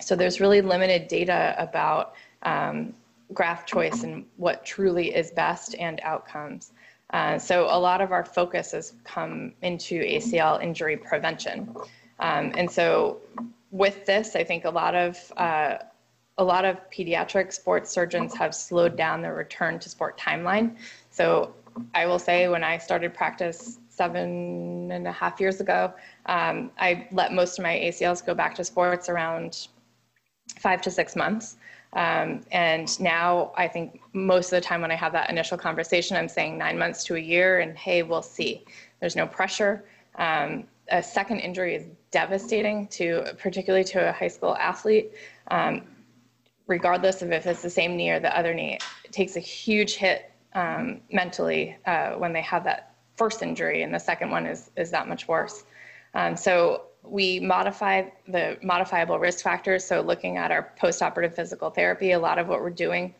So there's really limited data about um, graft choice and what truly is best and outcomes. Uh, so a lot of our focus has come into ACL injury prevention. Um, and so with this, I think a lot of uh, a lot of pediatric sports surgeons have slowed down their return to sport timeline. So I will say when I started practice seven and a half years ago, um, I let most of my ACLs go back to sports around five to six months. Um, and now I think most of the time when I have that initial conversation, I'm saying nine months to a year, and hey, we'll see. There's no pressure. Um, a second injury is devastating to, particularly to a high school athlete. Um, regardless of if it's the same knee or the other knee, it takes a huge hit um, mentally uh, when they have that first injury, and the second one is is that much worse. Um, so we modify the modifiable risk factors. So looking at our postoperative physical therapy, a lot of what we're doing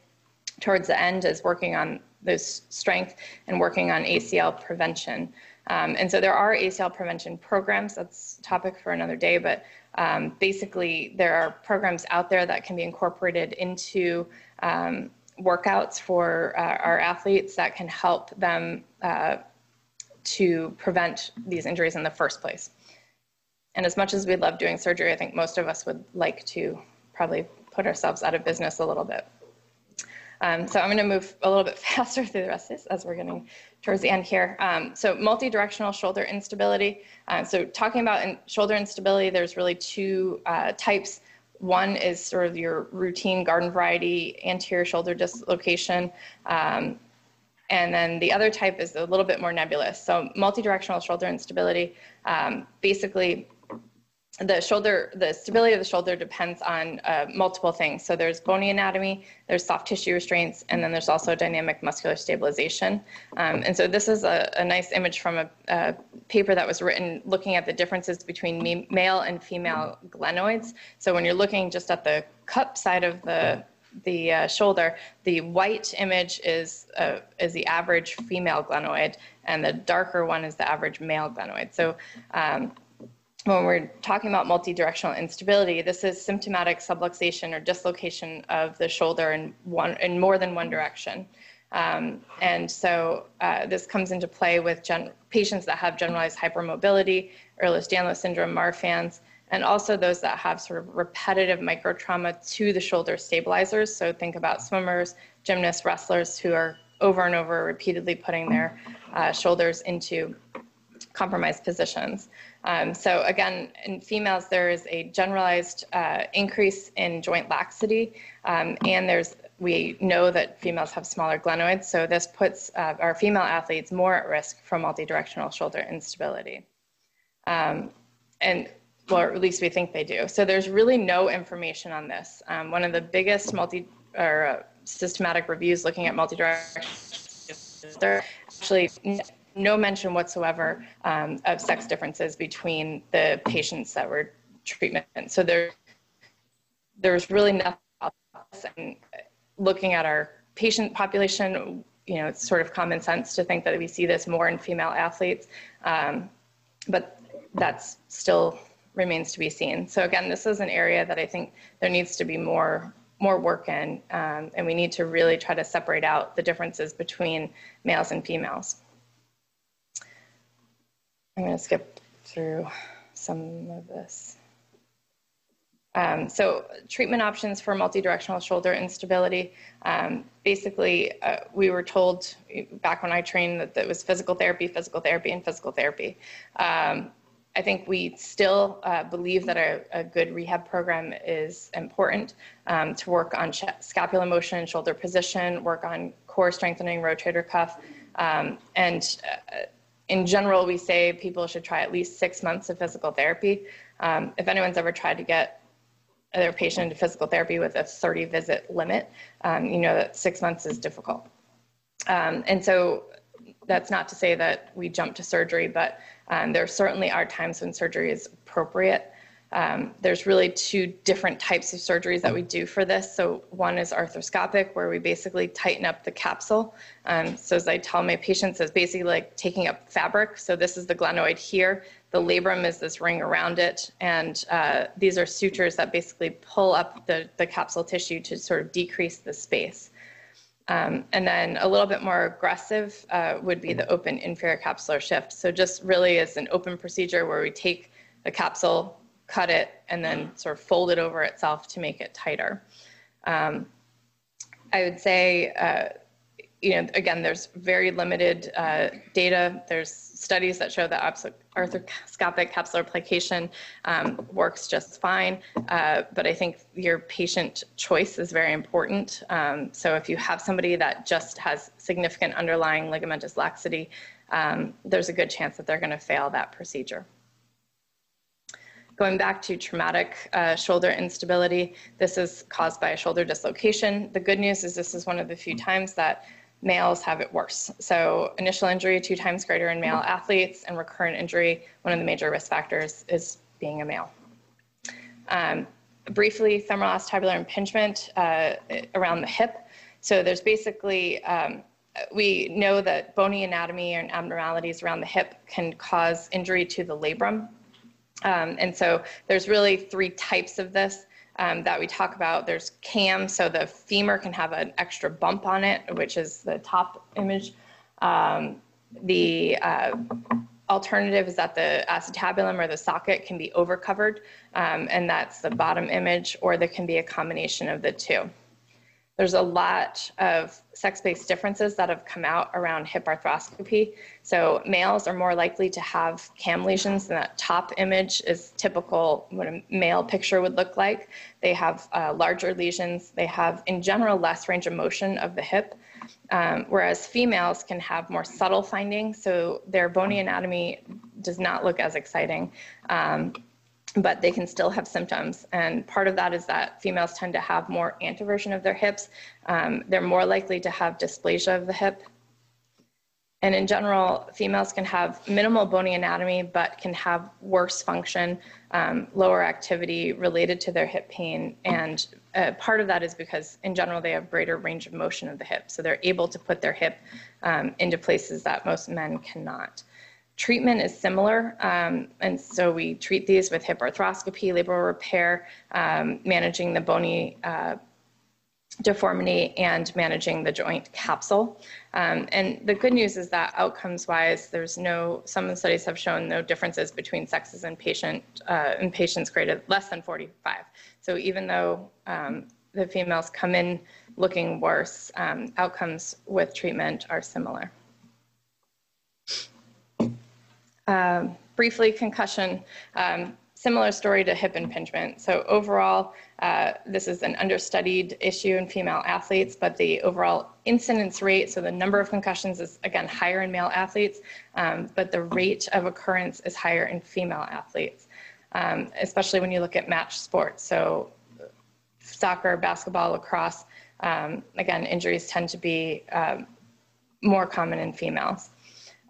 towards the end is working on this strength and working on ACL prevention. Um, and so there are ACL prevention programs. That's topic for another day, but um, basically there are programs out there that can be incorporated into um, workouts for uh, our athletes that can help them uh, to prevent these injuries in the first place. And as much as we love doing surgery, I think most of us would like to probably put ourselves out of business a little bit. Um, so I'm going to move a little bit faster through the rest of this as we're getting towards the end here. Um, so multi-directional shoulder instability. Uh, so talking about in shoulder instability, there's really two uh, types. One is sort of your routine garden variety anterior shoulder dislocation. Um, and then the other type is a little bit more nebulous. So multi-directional shoulder instability, um, basically the shoulder, the stability of the shoulder depends on uh, multiple things. So there's bony anatomy, there's soft tissue restraints, and then there's also dynamic muscular stabilization. Um, and so this is a, a nice image from a, a, paper that was written looking at the differences between male and female glenoids. So when you're looking just at the cup side of the the uh, shoulder, the white image is uh, is the average female glenoid, and the darker one is the average male glenoid. So um, when we're talking about multi-directional instability, this is symptomatic subluxation or dislocation of the shoulder in one in more than one direction. Um, and so uh, this comes into play with patients that have generalized hypermobility, Ehlers-Danlos syndrome, Marfan's, and also those that have sort of repetitive microtrauma to the shoulder stabilizers. So think about swimmers, gymnasts, wrestlers who are over and over repeatedly putting their uh, shoulders into compromised positions. Um, so again, in females, there is a generalized uh, increase in joint laxity, um, and there's we know that females have smaller glenoids, so this puts uh, our female athletes more at risk for multidirectional shoulder instability. Um, and well, at least we think they do. So there's really no information on this. Um, one of the biggest multi or uh, systematic reviews looking at multidirectional, actually no mention whatsoever um, of sex differences between the patients that were treatment. So there, there's really nothing and looking at our patient population, you know, it's sort of common sense to think that we see this more in female athletes, um, but that's still remains to be seen. So again, this is an area that I think there needs to be more more work in, um, and we need to really try to separate out the differences between males and females. I'm going to skip through some of this. Um, so treatment options for multidirectional shoulder instability. Um, basically, uh, we were told back when I trained that it was physical therapy, physical therapy, and physical therapy. Um, I think we still uh, believe that a, a, good rehab program is important um, to work on scapular motion and shoulder position, work on core strengthening, rotator cuff, um, and uh, in general, we say people should try at least six months of physical therapy. Um, if anyone's ever tried to get their patient into physical therapy with a 30 visit limit, um, you know that six months is difficult. Um, and so that's not to say that we jump to surgery, but um, there certainly are times when surgery is appropriate. Um, there's really two different types of surgeries that we do for this. So one is arthroscopic, where we basically tighten up the capsule. Um, so as I tell my patients, it's basically like taking up fabric. So this is the glenoid here. The labrum is this ring around it. And uh, these are sutures that basically pull up the, the capsule tissue to sort of decrease the space. Um, and then a little bit more aggressive uh, would be the open inferior capsular shift. So just really is an open procedure where we take the capsule, cut it, and then sort of fold it over itself to make it tighter. Um, I would say, uh, you know, again, there's very limited uh, data. There's studies that show that arthroscopic capsular plication um, works just fine. Uh, but I think your patient choice is very important. Um, so if you have somebody that just has significant underlying ligamentous laxity, um, there's a good chance that they're going to fail that procedure. Going back to traumatic uh, shoulder instability, this is caused by a shoulder dislocation. The good news is this is one of the few times that males have it worse. So initial injury two times greater in male athletes and recurrent injury, one of the major risk factors is being a male. Um, briefly, femoral acetabular impingement uh, around the hip. So there's basically, um, we know that bony anatomy and abnormalities around the hip can cause injury to the labrum. Um, and so there's really three types of this um, that we talk about. There's cam, so the femur can have an extra bump on it, which is the top image. Um, the uh, alternative is that the acetabulum or the socket can be overcovered, um, and that's the bottom image, or there can be a combination of the two. There's a lot of sex-based differences that have come out around hip arthroscopy. So males are more likely to have cam lesions, and that top image is typical what a male picture would look like. They have uh, larger lesions. They have, in general, less range of motion of the hip, um, whereas females can have more subtle findings. So their bony anatomy does not look as exciting. Um, but they can still have symptoms. And part of that is that females tend to have more anteversion of their hips. Um, they're more likely to have dysplasia of the hip. And in general, females can have minimal bony anatomy, but can have worse function, um, lower activity related to their hip pain. And uh, part of that is because, in general, they have greater range of motion of the hip. So they're able to put their hip um, into places that most men cannot. Treatment is similar, um, and so we treat these with hip arthroscopy, labral repair, um, managing the bony uh, deformity, and managing the joint capsule. Um, and the good news is that outcomes-wise, there's no. Some studies have shown no differences between sexes in patient uh, in patients graded less than 45. So even though um, the females come in looking worse, um, outcomes with treatment are similar. Um, briefly, concussion, um, similar story to hip impingement. So overall, uh, this is an understudied issue in female athletes, but the overall incidence rate, so the number of concussions is again higher in male athletes, um, but the rate of occurrence is higher in female athletes, um, especially when you look at match sports. So soccer, basketball, lacrosse, um, again, injuries tend to be um, more common in females.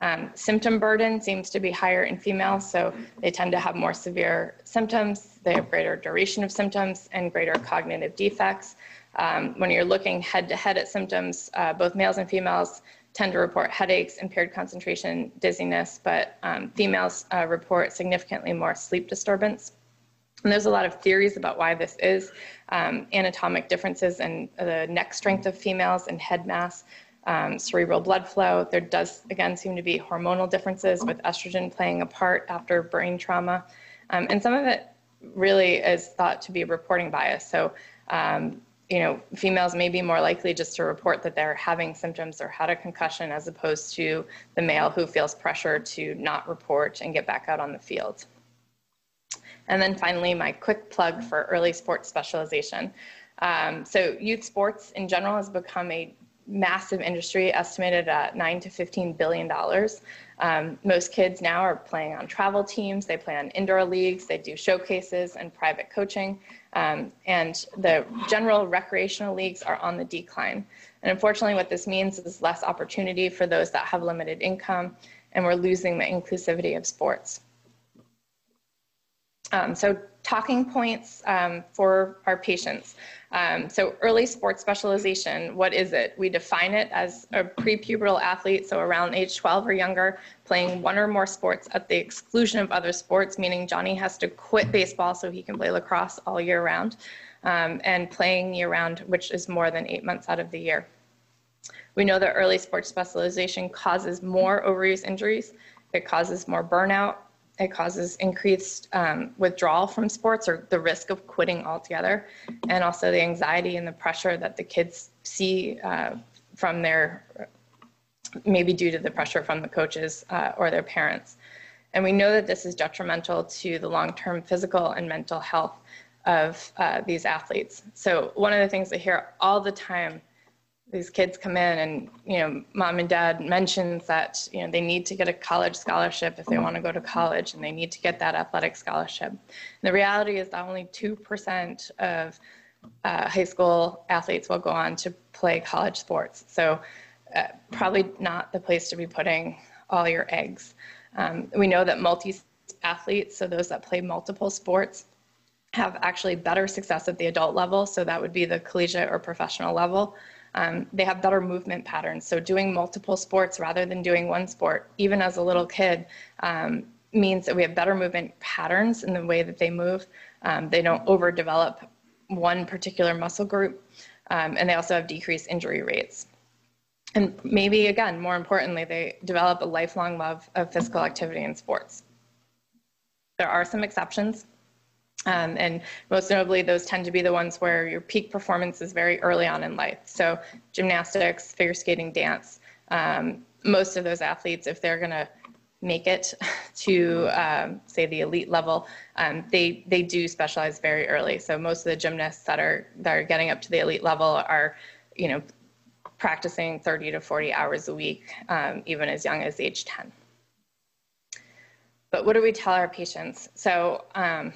Um, symptom burden seems to be higher in females, so they tend to have more severe symptoms. They have greater duration of symptoms and greater cognitive defects. Um, when you're looking head to head at symptoms, uh, both males and females tend to report headaches, impaired concentration, dizziness, but um, females uh, report significantly more sleep disturbance. And there's a lot of theories about why this is. Um, anatomic differences in the neck strength of females and head mass, um, cerebral blood flow. There does, again, seem to be hormonal differences with estrogen playing a part after brain trauma. Um, and some of it really is thought to be reporting bias. So, um, you know, females may be more likely just to report that they're having symptoms or had a concussion as opposed to the male who feels pressure to not report and get back out on the field. And then finally, my quick plug for early sports specialization. Um, so youth sports in general has become a massive industry estimated at 9 to 15 billion dollars. Um, most kids now are playing on travel teams they play on indoor leagues they do showcases and private coaching. Um, and the general recreational leagues are on the decline. And unfortunately what this means is less opportunity for those that have limited income and we're losing the inclusivity of sports. Um, so talking points um, for our patients. Um, so early sports specialization, what is it? We define it as a prepubertal athlete, so around age 12 or younger, playing one or more sports at the exclusion of other sports, meaning Johnny has to quit baseball so he can play lacrosse all year round, um, and playing year round, which is more than eight months out of the year. We know that early sports specialization causes more overuse injuries. It causes more burnout, it causes increased um, withdrawal from sports or the risk of quitting altogether, and also the anxiety and the pressure that the kids see uh, from their, maybe due to the pressure from the coaches uh, or their parents. And we know that this is detrimental to the long term physical and mental health of uh, these athletes. So, one of the things I hear all the time these kids come in and you know mom and dad mentions that you know they need to get a college scholarship if they want to go to college and they need to get that athletic scholarship. And the reality is that only 2% of uh, high school athletes will go on to play college sports. So uh, probably not the place to be putting all your eggs. Um, we know that multi athletes so those that play multiple sports have actually better success at the adult level so that would be the collegiate or professional level um, they have better movement patterns. So doing multiple sports rather than doing one sport, even as a little kid, um, means that we have better movement patterns in the way that they move. Um, they don't overdevelop one particular muscle group, um, and they also have decreased injury rates. And maybe again, more importantly, they develop a lifelong love of physical activity and sports. There are some exceptions. Um, and most notably, those tend to be the ones where your peak performance is very early on in life. So, gymnastics, figure skating, dance. Um, most of those athletes, if they're going to make it to, um, say, the elite level, um, they they do specialize very early. So, most of the gymnasts that are that are getting up to the elite level are, you know, practicing 30 to 40 hours a week, um, even as young as age 10. But what do we tell our patients? So um,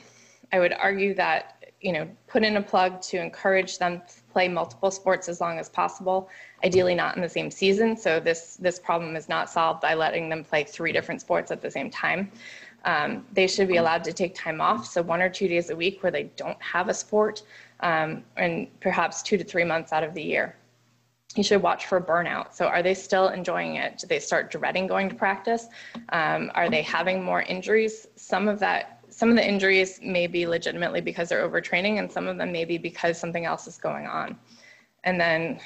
I would argue that, you know, put in a plug to encourage them to play multiple sports as long as possible, ideally not in the same season. So this, this problem is not solved by letting them play three different sports at the same time. Um, they should be allowed to take time off, so one or two days a week where they don't have a sport, um, and perhaps two to three months out of the year. You should watch for burnout. So, are they still enjoying it? Do they start dreading going to practice? Um, are they having more injuries? Some of that some of the injuries may be legitimately because they're overtraining, and some of them may be because something else is going on. And then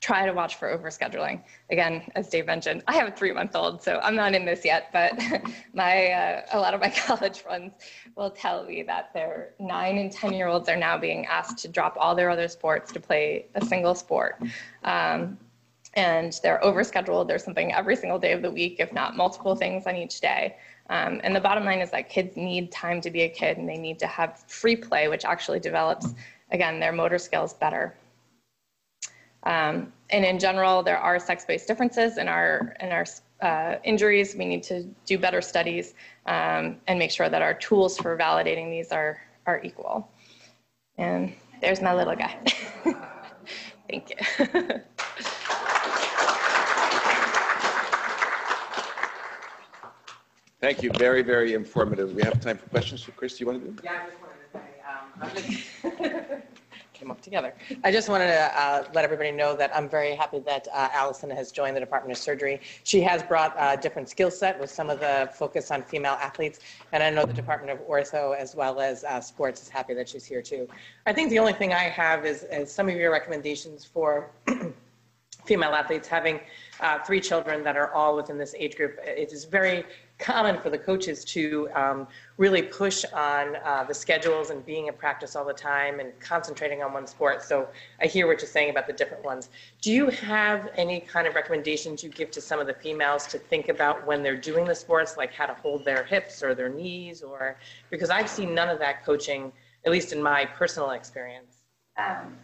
try to watch for overscheduling. Again, as Dave mentioned, I have a three-month-old, so I'm not in this yet. But my uh, a lot of my college friends will tell me that their nine and ten-year-olds are now being asked to drop all their other sports to play a single sport. Um, and they're overscheduled. There's something every single day of the week, if not multiple things on each day. Um, and the bottom line is that kids need time to be a kid and they need to have free play, which actually develops, again, their motor skills better. Um, and in general, there are sex-based differences in our, in our uh, injuries. We need to do better studies um, and make sure that our tools for validating these are, are equal. And there's my little guy. Thank you. Thank you. Very, very informative. We have time for questions. So Chris, do you want to do? Yeah, I just wanted to say, um, just, came up together. I just wanted to uh, let everybody know that I'm very happy that uh, Allison has joined the Department of Surgery. She has brought a different skill set with some of the focus on female athletes, and I know the Department of Ortho as well as uh, Sports is happy that she's here too. I think the only thing I have is, is some of your recommendations for female athletes having uh, three children that are all within this age group. It is very common for the coaches to um, really push on uh, the schedules and being in practice all the time and concentrating on one sport. So I hear what you're saying about the different ones. Do you have any kind of recommendations you give to some of the females to think about when they're doing the sports, like how to hold their hips or their knees, or because I've seen none of that coaching, at least in my personal experience. Um,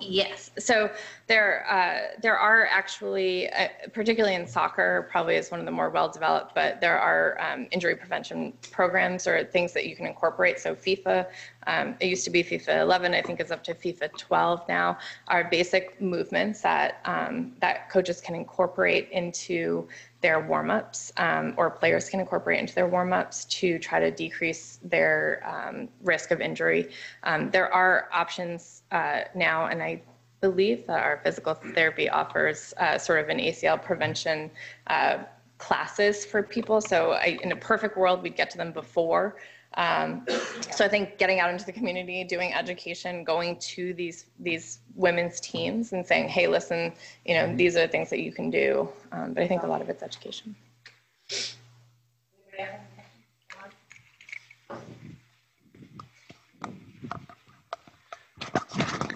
Yes. So there, uh, there are actually, uh, particularly in soccer, probably is one of the more well developed, but there are um, injury prevention programs or things that you can incorporate. So FIFA Um, it used to be FIFA 11, I think it's up to FIFA 12 now, are basic movements that, um, that coaches can incorporate into their warm-ups um, or players can incorporate into their warm-ups to try to decrease their um, risk of injury. Um, there are options uh, now, and I believe that our physical therapy offers uh, sort of an ACL prevention uh, classes for people. So I, in a perfect world, we'd get to them before. Um, so I think getting out into the community, doing education, going to these these women's teams and saying, "Hey, listen, you know, these are things that you can do." Um, but I think a lot of it's education.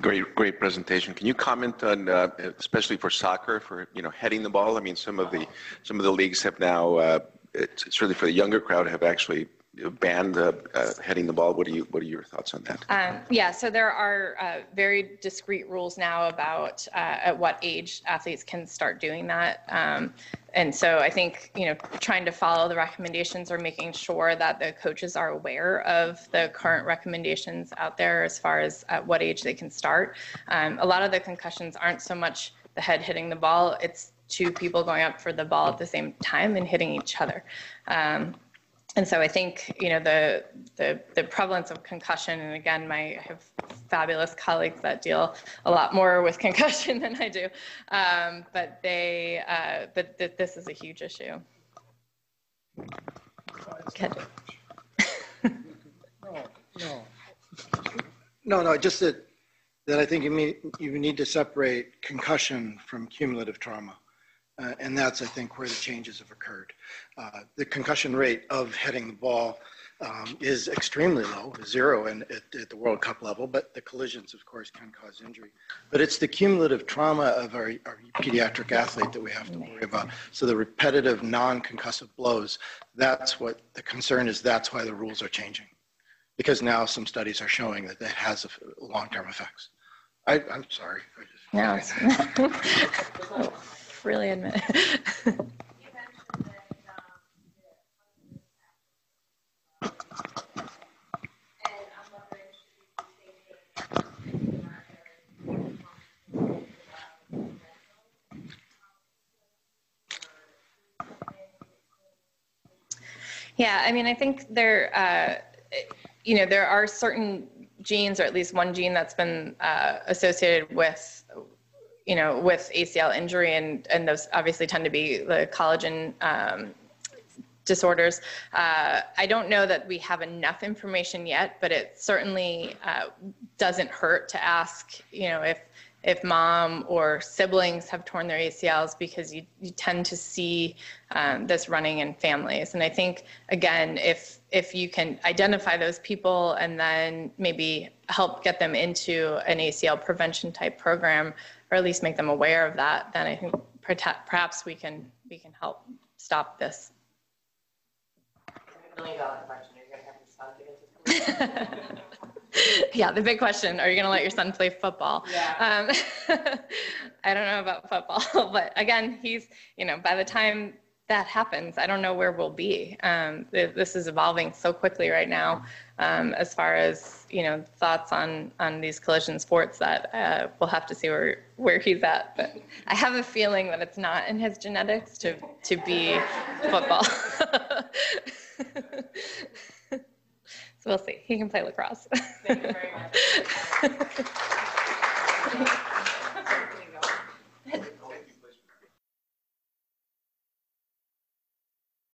Great, great presentation. Can you comment on, uh, especially for soccer, for, you know, heading the ball? I mean, some of the, some of the leagues have now, uh, really for the younger crowd, have actually banned uh, uh, heading the ball. What are you, what are your thoughts on that? Um, yeah, so there are uh, very discrete rules now about uh, at what age athletes can start doing that. Um, and so I think, you know, trying to follow the recommendations or making sure that the coaches are aware of the current recommendations out there as far as at what age they can start. Um, a lot of the concussions aren't so much the head hitting the ball, it's two people going up for the ball at the same time and hitting each other. Um, and so I think you know the, the the prevalence of concussion, and again, my I have fabulous colleagues that deal a lot more with concussion than I do, um, but they uh, but th- this is a huge issue. No, no. No, no, just that, that I think you mean, you need to separate concussion from cumulative trauma. Uh, and that's, I think, where the changes have occurred. Uh, the concussion rate of heading the ball um, is extremely low, zero in, at, at, the World Cup level, but the collisions, of course, can cause injury. But it's the cumulative trauma of our, our pediatric athlete that we have to worry about. So the repetitive, non-concussive blows, that's what the concern is. That's why the rules are changing. Because now some studies are showing that that has long-term effects. I, am sorry. I just, no, really admit. Yeah, I mean, I think there, uh, you know, there are certain genes, or at least one gene that's been uh, associated with you know, with ACL injury, and and those obviously tend to be the collagen um, disorders. Uh, I don't know that we have enough information yet, but it certainly uh, doesn't hurt to ask, you know, if if mom or siblings have torn their ACLs because you, you tend to see um, this running in families. And I think, again, if, if you can identify those people and then maybe help get them into an ACL prevention type program, or at least make them aware of that, then I think perhaps we can, we can help stop this. Million dollar question, are you going to have your son get into yeah, the big question: Are you going to let your son play football? Yeah. Um, I don't know about football, but again, he's you know by the time that happens, I don't know where we'll be. Um, this is evolving so quickly right now, um, as far as you know, thoughts on on these collision sports that uh, we'll have to see where where he's at. But I have a feeling that it's not in his genetics to to be football. So we'll see. He can play lacrosse. Thank you very much.